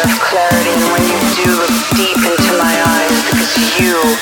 of clarity when you do look deep into my eyes because you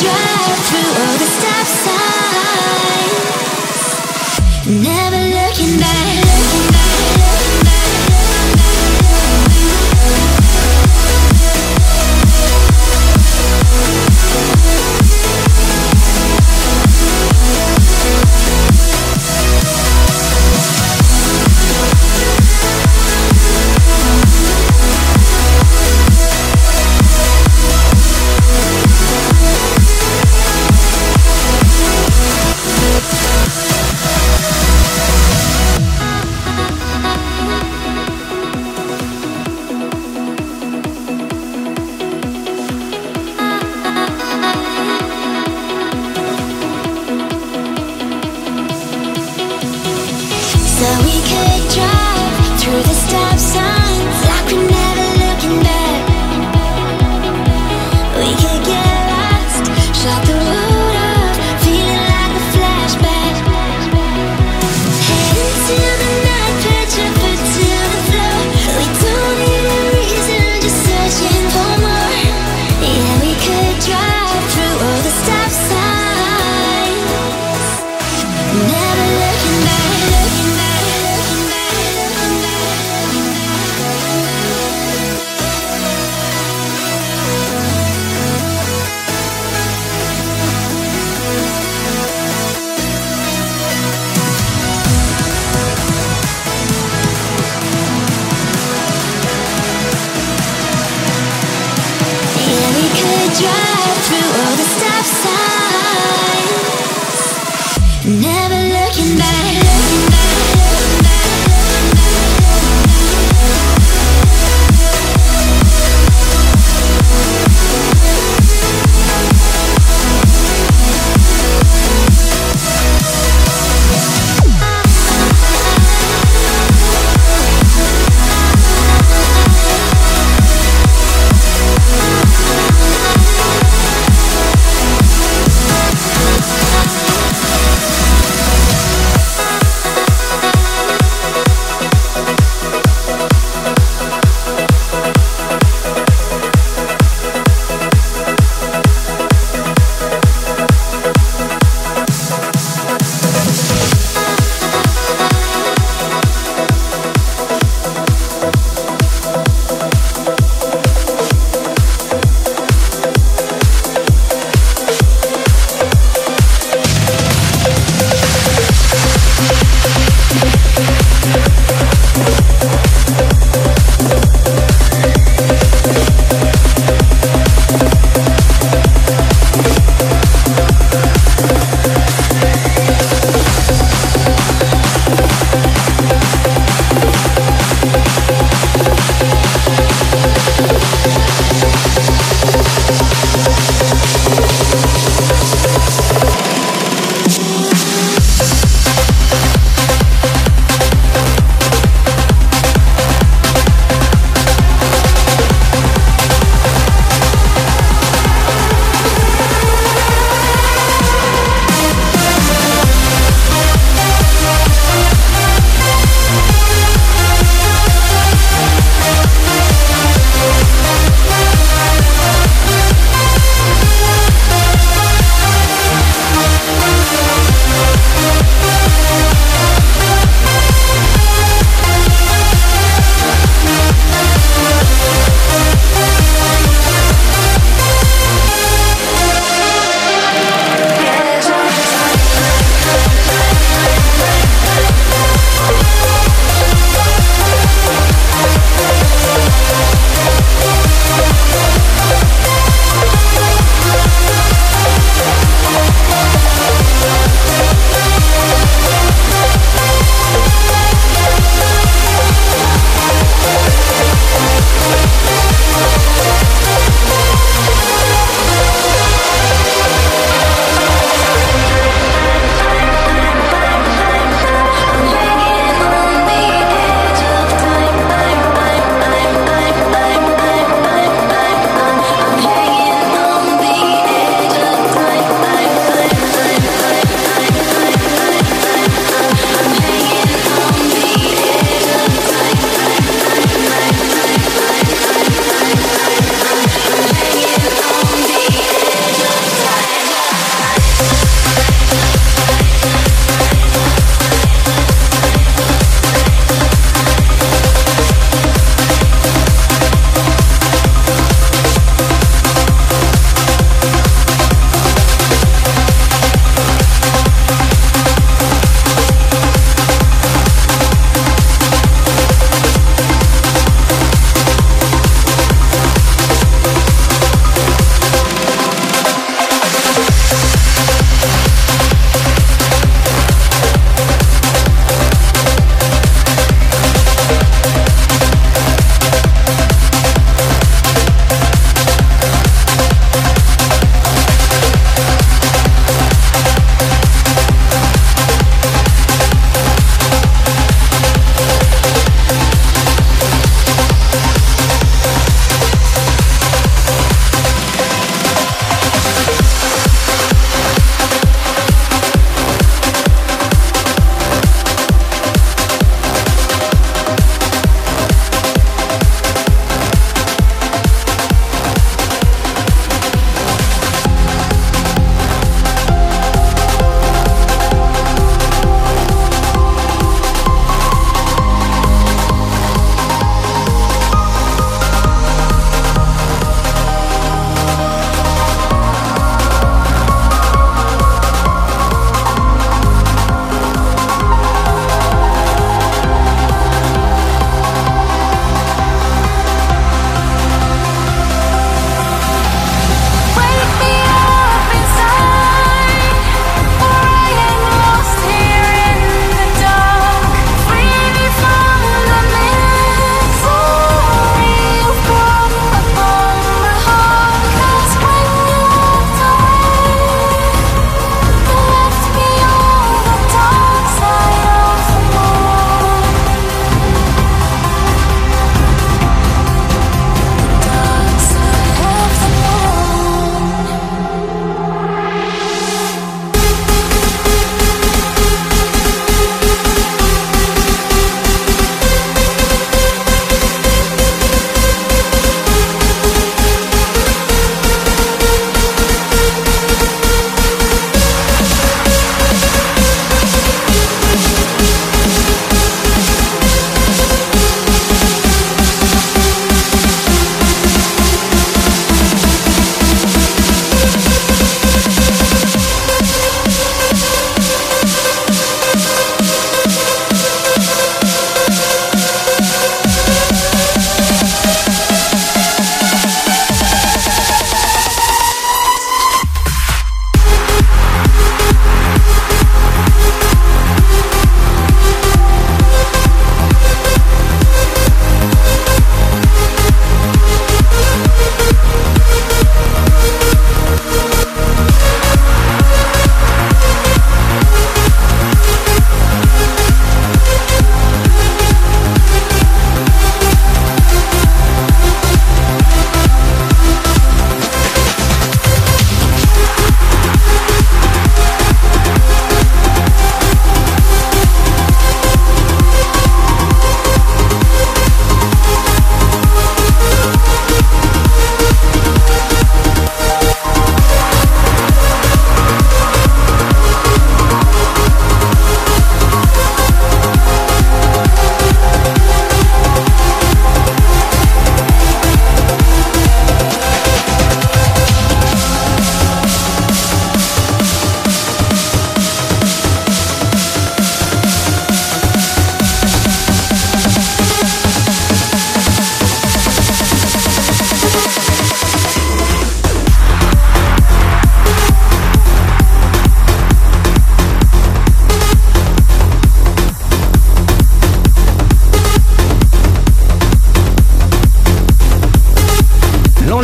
drive through all the stop signs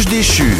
déchu.